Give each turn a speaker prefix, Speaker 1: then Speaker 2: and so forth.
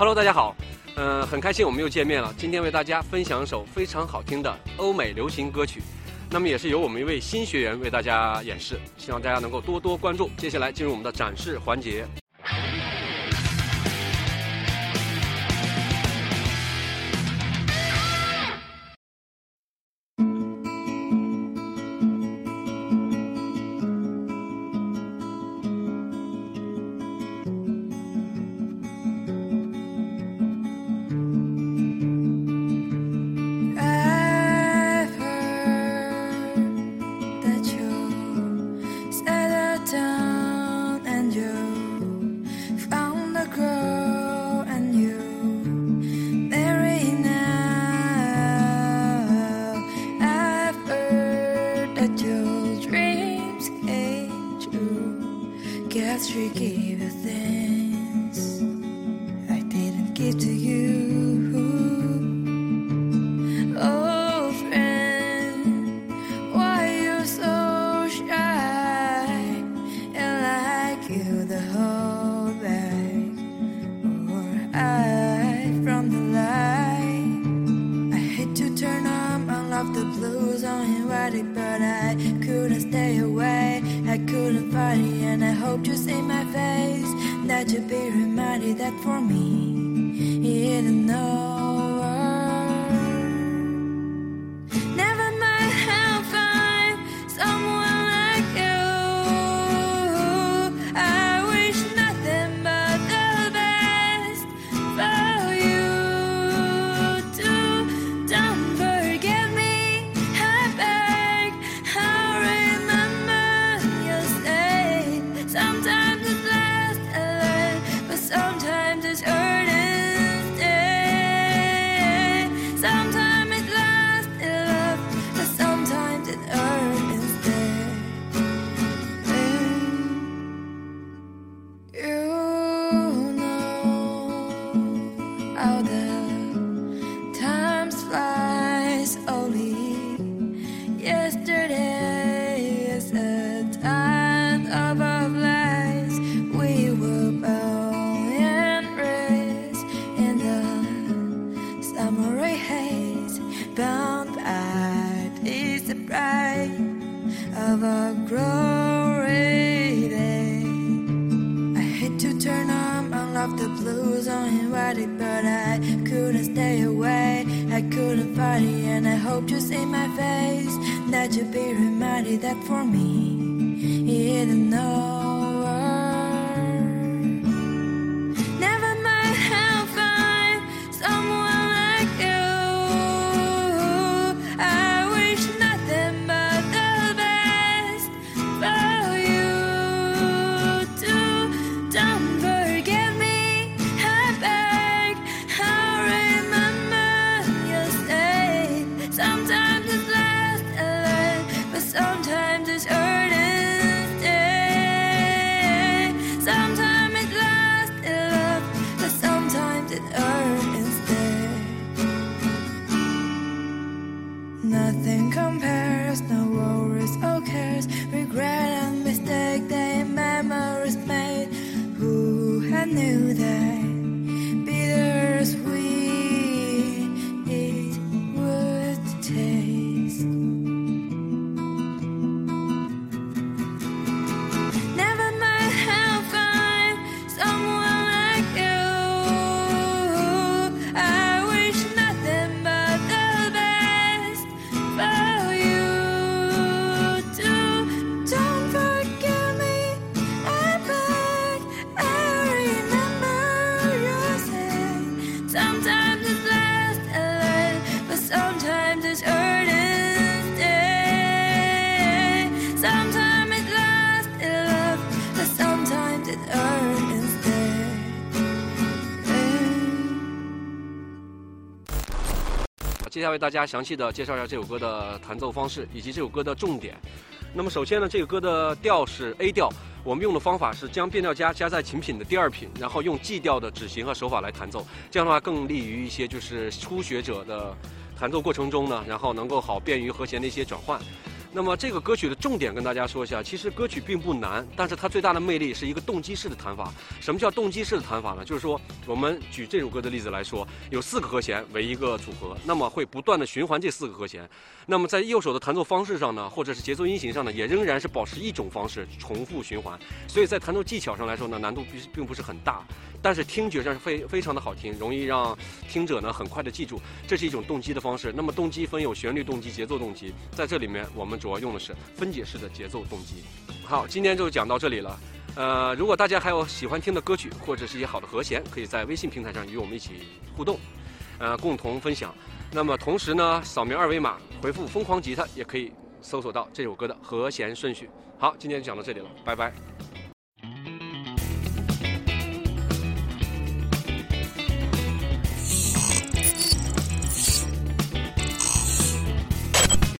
Speaker 1: Hello，大家好，嗯、很开心我们又见面了。今天为大家分享一首非常好听的欧美流行歌曲，那么也是由我们一位新学员为大家演示，希望大家能够多多关注。接下来进入我们的展示环节。
Speaker 2: That your dreams came true. Guess she gave and I hope you see my face. That you be reminded that for me, it isn't over. Know how the time flies slowly. Yesterday is a time of our lives. We were born and raised in the summer haze, bound by the pride of a glory love the blues on him, right? But I couldn't stay away, I couldn't it, and I hope you see my face. That you be reminded that for me, knew that Sometimes it's lost in love, but sometimes it hurt instead.
Speaker 1: 接下来为大家详细的介绍一下这首歌的弹奏方式以及这首歌的重点。那么首先呢，这个歌的调是 A 调，我们用的方法是将变调加加在琴品的第二品，然后用 G 调的指型和手法来弹奏，这样的话更利于一些就是初学者的弹奏过程中呢，然后能够好便于和弦的一些转换。那么这个歌曲的重点跟大家说一下，其实歌曲并不难，但是它最大的魅力是一个动机式的弹法。什么叫动机式的弹法呢？就是说，我们举这首歌的例子来说，有四个和弦为一个组合，那么会不断的循环这四个和弦。那么在右手的弹奏方式上呢，或者是节奏音型上呢，也仍然是保持一种方式重复循环。所以在弹奏技巧上来说呢，难度并并不是很大，但是听觉上是非非常的好听，容易让听者呢很快的记住。这是一种动机的方式。那么动机分有旋律动机、节奏动机，在这里面我们主要用的是分解式的节奏动机。好，今天就讲到这里了。呃，如果大家还有喜欢听的歌曲或者是一些好的和弦，可以在微信平台上与我们一起互动，呃，共同分享。那么同时呢，扫描二维码回复“疯狂吉他”也可以搜索到这首歌的和弦顺序。好，今天就讲到这里了，拜拜。